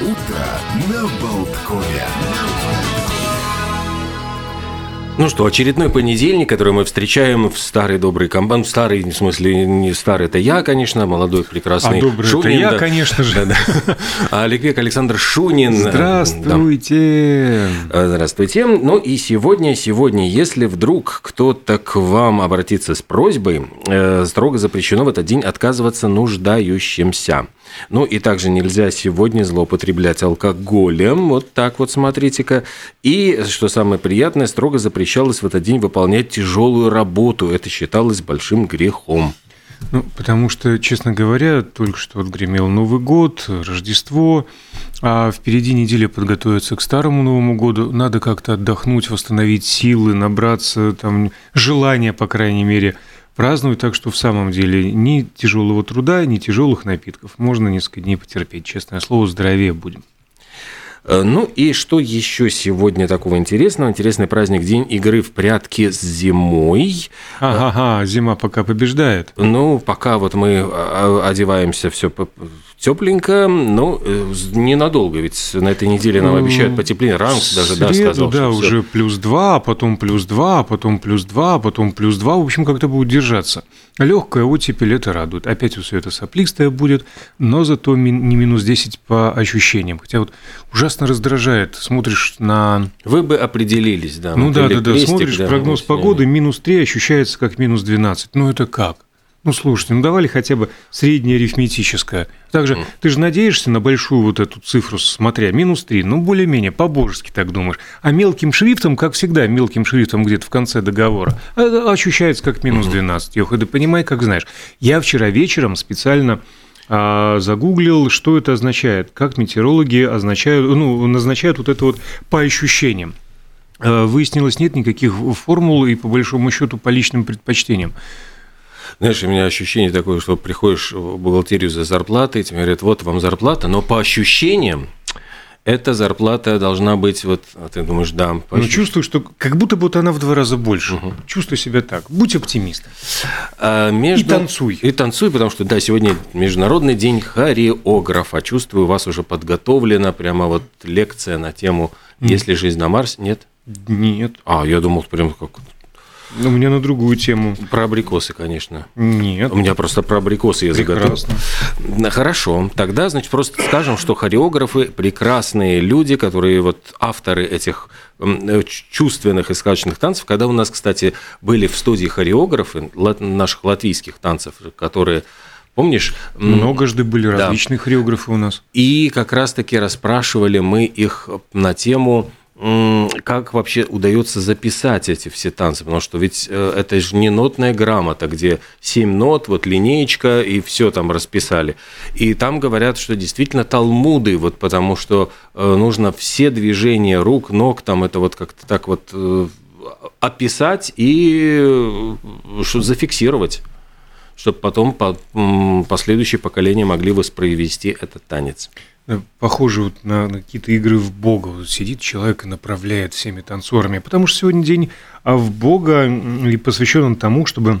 Утро на Болткове. Ну что, очередной понедельник, который мы встречаем в старой доброй компании. В старый, в смысле, не старый, это я, конечно, молодой, прекрасный А добрый Шунин. это я, да. конечно же. Да, да. Олег Александр Шунин. Здравствуйте. Да. Здравствуйте. Ну и сегодня, сегодня, если вдруг кто-то к вам обратится с просьбой, э, строго запрещено в этот день отказываться нуждающимся. Ну и также нельзя сегодня злоупотреблять алкоголем. Вот так вот, смотрите-ка. И, что самое приятное, строго запрещалось в этот день выполнять тяжелую работу. Это считалось большим грехом. Ну, потому что, честно говоря, только что отгремел Новый год, Рождество, а впереди неделя подготовиться к Старому Новому году. Надо как-то отдохнуть, восстановить силы, набраться там желания, по крайней мере, празднуют, так что в самом деле ни тяжелого труда, ни тяжелых напитков. Можно несколько дней потерпеть, честное слово, здоровее будем. Э, Ну и что еще сегодня такого интересного? Интересный праздник День игры в прятки с зимой. Ага, ага, зима пока побеждает. Ну, пока вот мы а, одеваемся все тепленько, но э, ненадолго, ведь на этой неделе нам Ну, обещают потепление. Ранкс даже, да, среду, сказал, да, что всё. уже плюс 2, а потом плюс 2, а потом плюс 2, а потом плюс 2. В общем, как-то будет держаться. Легкая оттепель это радует. Опять все это соплистое будет, но зато не минус 10 по ощущениям. Хотя вот ужасно раздражает. Смотришь на... Вы бы определились, да. Ну да, да, да. крестик, Смотришь да, прогноз погоды, минус 3 ощущается как минус 12. Ну это как? Ну, слушайте, ну давали хотя бы среднее арифметическое. Также ты же надеешься на большую вот эту цифру, смотря минус 3, ну, более-менее, по-божески так думаешь. А мелким шрифтом, как всегда, мелким шрифтом где-то в конце договора, это ощущается как минус 12. Ёх, и ты понимай, как знаешь. Я вчера вечером специально а, загуглил, что это означает, как метеорологи означают, ну, назначают вот это вот по ощущениям. Э, Выяснилось, нет никаких формул и, по большому счету, по личным предпочтениям. Знаешь, у меня ощущение такое, что приходишь в бухгалтерию за зарплатой, тебе говорят, вот вам зарплата, но по ощущениям эта зарплата должна быть, вот, а ты думаешь, да, по Но ощущ- чувствую, что как будто бы вот она в два раза больше. Чувствую себя так. Будь оптимистом. А между- И танцуй. И танцуй, потому что, да, сегодня Международный день хореографа. Чувствую, у вас уже подготовлена прямо вот лекция на тему «Есть ли жизнь на Марсе?» Нет? Нет. А, я думал, прям как У меня на другую тему. про абрикосы, конечно. Нет. У меня просто про абрикосы я заготовил. Прекрасно. Да, Хорошо, тогда, значит, просто скажем, что хореографы – прекрасные люди, которые вот авторы этих э, чувственных и сказочных танцев. Когда у нас, кстати, были в студии хореографы наших латвийских танцев, которые, помнишь? Многожды были различные хореографы у нас. И как раз-таки расспрашивали мы их на тему, как вообще удается записать эти все танцы, потому что ведь э, это же не нотная грамота, где 7 нот, вот линеечка, и все там расписали. И там говорят, что действительно талмуды, вот потому что э, нужно все движения рук, ног, там это вот как-то так вот э, описать и что зафиксировать чтобы потом последующие поколения могли воспроизвести этот танец. Э, Похоже вот на, на какие-то игры в Бога. Вот сидит человек и направляет всеми танцорами. Потому что сегодня день а в Бога и посвящен он тому, чтобы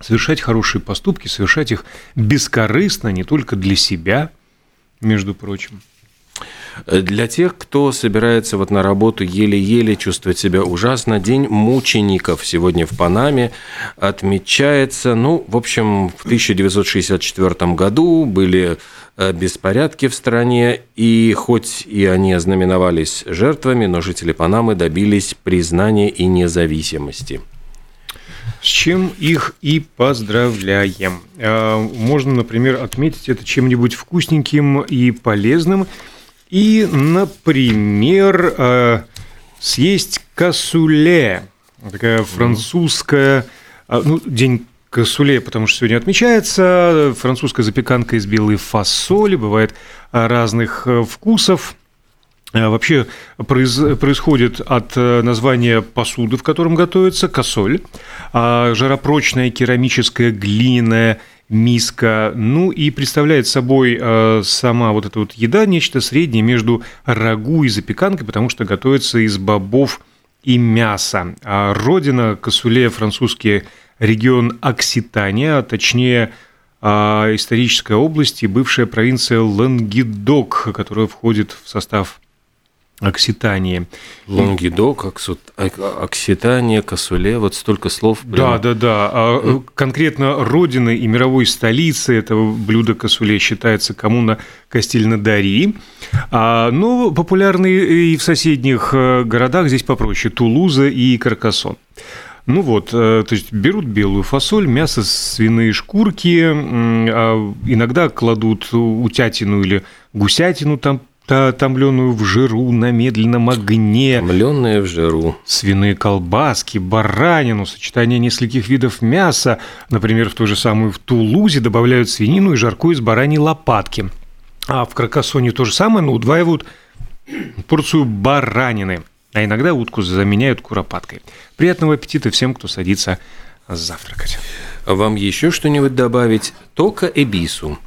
совершать хорошие поступки, совершать их бескорыстно, не только для себя, между прочим. Для тех, кто собирается вот на работу еле-еле, чувствует себя ужасно, День мучеников сегодня в Панаме отмечается. Ну, в общем, в 1964 году были э, беспорядки в стране, и хоть и они ознаменовались жертвами, но жители Панамы добились признания и независимости. С чем их и поздравляем. А, Можно, например, отметить это чем-нибудь вкусненьким и полезным. И, например, а, съесть касуле. Такая французская... а, Ну, день касуле, потому что сегодня отмечается. Французская запеканка из белой фасоли. Бывает а, разных э, вкусов. Вообще произ- происходит от э, названия посуды, в котором готовится косоль, а жаропрочная керамическая глиняная миска, ну и представляет собой э, сама вот эта вот еда нечто среднее между рагу и запеканкой, потому что готовится из бобов и мяса. А родина косуле французский регион Окситания, а точнее а, историческая область и бывшая провинция Лангедок, которая входит в состав Окситании. Лонгидок, Окситания, Косуле, вот столько слов. Прямо. Да, да, да. А конкретно родиной и мировой столицей этого блюда Косуле считается коммуна Кастильнадари. А, но популярны и в соседних э, городах, здесь попроще, Тулуза и Каркасон. Ну вот, э, то есть берут белую фасоль, мясо, свиные шкурки, а иногда кладут утятину или гусятину там томленную в жиру на медленном огне. Томленные в жиру. Свиные колбаски, баранину, сочетание нескольких видов мяса. Например, в ту же самую в Тулузе добавляют свинину и жарку из бараньей лопатки. А в Кракосоне то же самое, но удваивают порцию баранины а иногда утку заменяют куропаткой. Приятного аппетита всем, кто садится завтракать. Вам еще что-нибудь добавить? Тока эбису.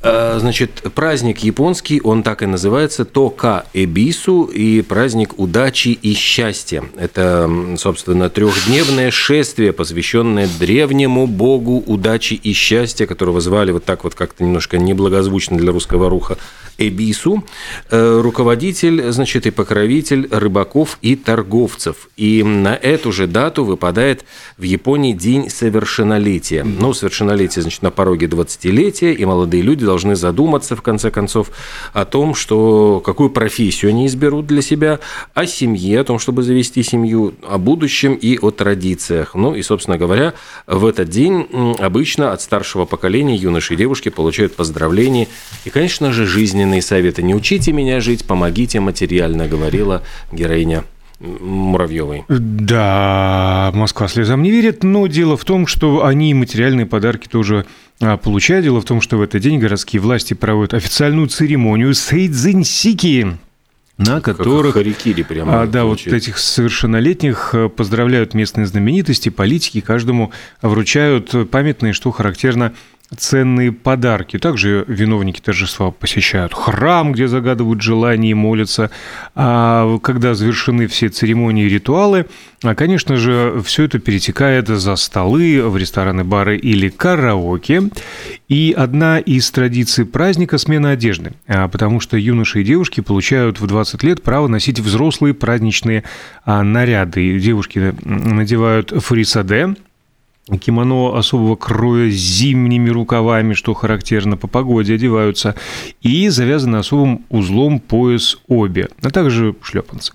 А, значит, праздник японский, он так и называется Тока Эбису и праздник удачи и счастья. Это, собственно, трехдневное шествие, посвященное древнему богу удачи и счастья, которого звали вот так вот как-то немножко неблагозвучно для русского руха Эбису, э, руководитель, значит, и покровитель рыбаков и торговцев. И на эту же дату выпадает в Японии день совершеннолетия. Ну, совершеннолетие, значит, на пороге 20-летия, и молодые люди должны задуматься, в конце концов, о том, что какую профессию они изберут для себя, о семье, о том, чтобы завести семью, о будущем и о традициях. Ну, и, собственно говоря, в этот день обычно от старшего поколения юноши и девушки получают поздравления и, конечно же, жизненные советы. Не учите меня жить, помогите материально, говорила героиня Муравьевой. Да, Москва слезам не верит, но дело в том, что они материальные подарки тоже а, получают. Дело в том, что в этот день городские власти проводят официальную церемонию Сейдзинсики, на которых... Как харикири прямо. А, да, вот этих совершеннолетних э, поздравляют местные знаменитости, политики, каждому вручают памятные, что характерно ценные подарки. Также виновники торжества посещают храм, где загадывают желания и молятся. А когда завершены все церемонии и ритуалы, а, конечно же, все это перетекает за столы, в рестораны, бары или караоке. И одна из традиций праздника – смена одежды, а, потому что юноши и девушки получают в 20 лет право носить взрослые праздничные а, наряды. Девушки надевают фрисаде – кимоно особого кроя с зимними рукавами, что характерно по погоде, одеваются, и завязаны особым узлом пояс обе, а также шлепанцы.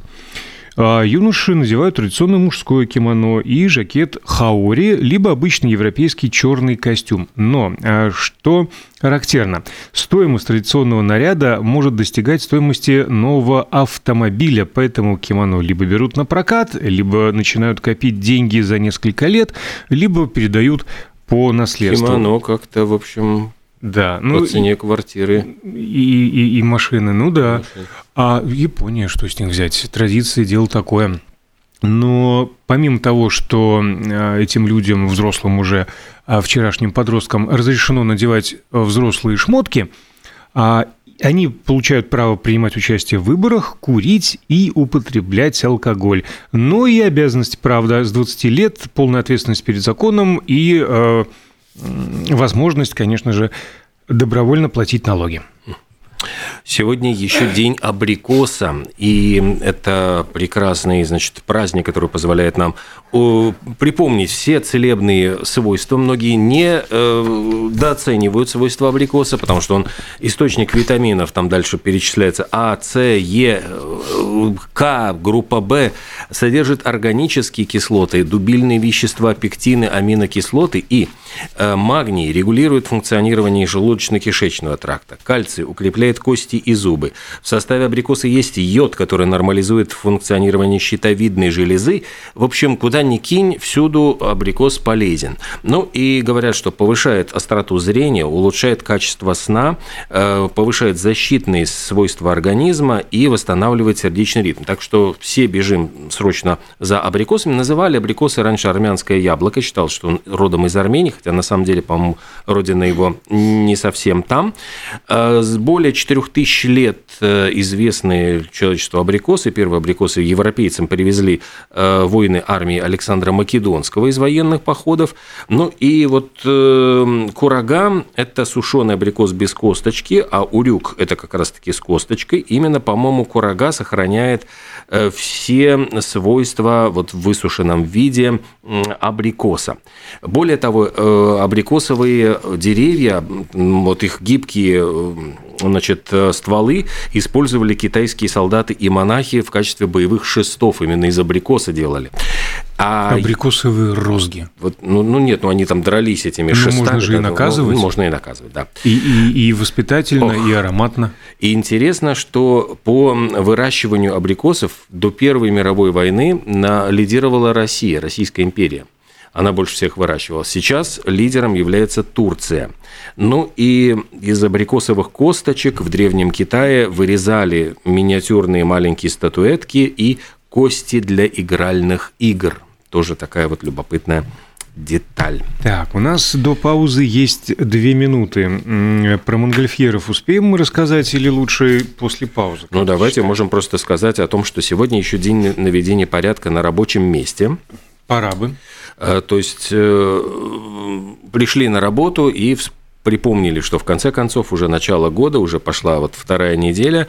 А юноши надевают традиционное мужское кимоно и жакет хаори, либо обычный европейский черный костюм. Но а, что характерно, стоимость традиционного наряда может достигать стоимости нового автомобиля, поэтому кимоно либо берут на прокат, либо начинают копить деньги за несколько лет, либо передают по наследству. Кимоно как-то, в общем, да, ну, по цене квартиры. И, и, и машины, ну да. Машины. А Япония, что с них взять? Традиции, дело такое. Но помимо того, что а, этим людям, взрослым уже, а, вчерашним подросткам разрешено надевать взрослые шмотки, а, они получают право принимать участие в выборах, курить и употреблять алкоголь. Но и обязанность, правда, с 20 лет, полная ответственность перед законом и возможность, конечно же, добровольно платить налоги. Сегодня еще день абрикоса, и это прекрасный, значит, праздник, который позволяет нам припомнить все целебные свойства. Многие не э, дооценивают свойства абрикоса, потому что он источник витаминов, там дальше перечисляется А, С, Е, К, группа В, содержит органические кислоты, дубильные вещества, пектины, аминокислоты и э, магний регулирует функционирование желудочно-кишечного тракта, кальций укрепляет кости и зубы. В составе абрикоса есть йод, который нормализует функционирование щитовидной железы. В общем, куда ни кинь, всюду абрикос полезен. Ну и говорят, что повышает остроту зрения, улучшает качество сна, э, повышает защитные свойства организма и восстанавливает сердечный ритм. Так что все бежим срочно за абрикосами. Называли абрикосы раньше армянское яблоко, считал, что он родом из Армении, хотя на самом деле, по-моему, родина его не совсем там. Более 4000 лет известные человечеству абрикосы, первые абрикосы европейцам привезли воины армии Александра Македонского из военных походов. Ну и вот курага – это сушеный абрикос без косточки, а урюк – это как раз-таки с косточкой. Именно, по-моему, курага сохраняет все свойства вот в высушенном виде абрикоса. Более того, э, абрикосовые деревья, вот их гибкие э, значит, э, стволы использовали китайские солдаты и монахи в качестве боевых шестов, именно из абрикоса делали. А Абрикосовые розги. Вот, ну, ну нет, ну они там дрались этими ну, шестами. Можно же и наказывать. Ну, можно и наказывать, да. И, и, и воспитательно, Ох. и ароматно. И интересно, что по выращиванию абрикосов до Первой мировой войны лидировала Россия, Российская империя она больше всех выращивалась. Сейчас лидером является Турция. Ну и из абрикосовых косточек в Древнем Китае вырезали миниатюрные маленькие статуэтки и кости для игральных игр. Тоже такая вот любопытная деталь. Так, у нас до паузы есть две минуты. Про монгольфьеров успеем мы рассказать или лучше после паузы? Ну, давайте считаете? можем просто сказать о том, что сегодня еще день наведения порядка на рабочем месте. Пора бы. Э, то есть э, пришли на работу и припомнили, что в конце концов уже начало года, уже пошла вот вторая неделя,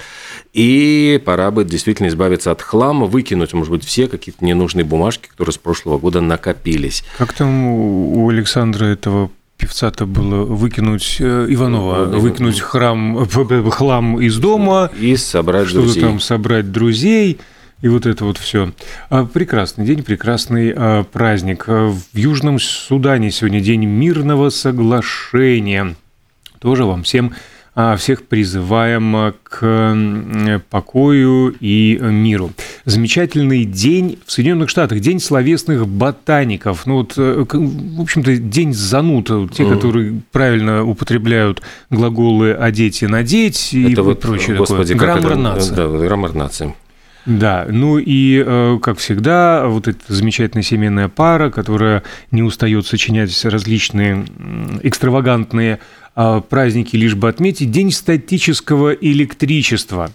и пора бы действительно избавиться от хлама, выкинуть, может быть, все какие-то ненужные бумажки, которые с прошлого года накопились. Как там у Александра этого певца-то было выкинуть э, Иванова, ну, выкинуть храм, хлам из дома и собрать что-то друзей. там собрать друзей. И вот это вот все. А, прекрасный день, прекрасный а, праздник. А, в Южном Судане сегодня день мирного соглашения. Тоже вам всем всех призываем к покою и миру. Замечательный день в Соединенных Штатах, день словесных ботаников. Ну вот, э, в общем-то, день зануд, те, которые правильно употребляют глаголы одеть и надеть и вот, прочее господи, такое. Граммар нации. Да, граммар нации. Да, ну и, э, как всегда, вот эта замечательная семейная пара, которая не устает сочинять различные экстравагантные а, праздники, лишь бы отметить День статического электричества.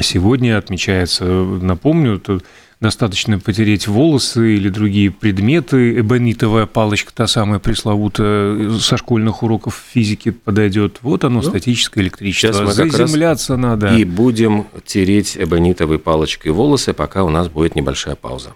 Сегодня отмечается, напомню, тут достаточно потереть волосы или другие предметы. Эбонитовая палочка, та самая пресловутая, со школьных уроков физики подойдет. Вот оно, ну, статическое электричество. Сейчас мы Заземляться надо. И будем тереть эбонитовой палочкой волосы, пока у нас будет небольшая пауза.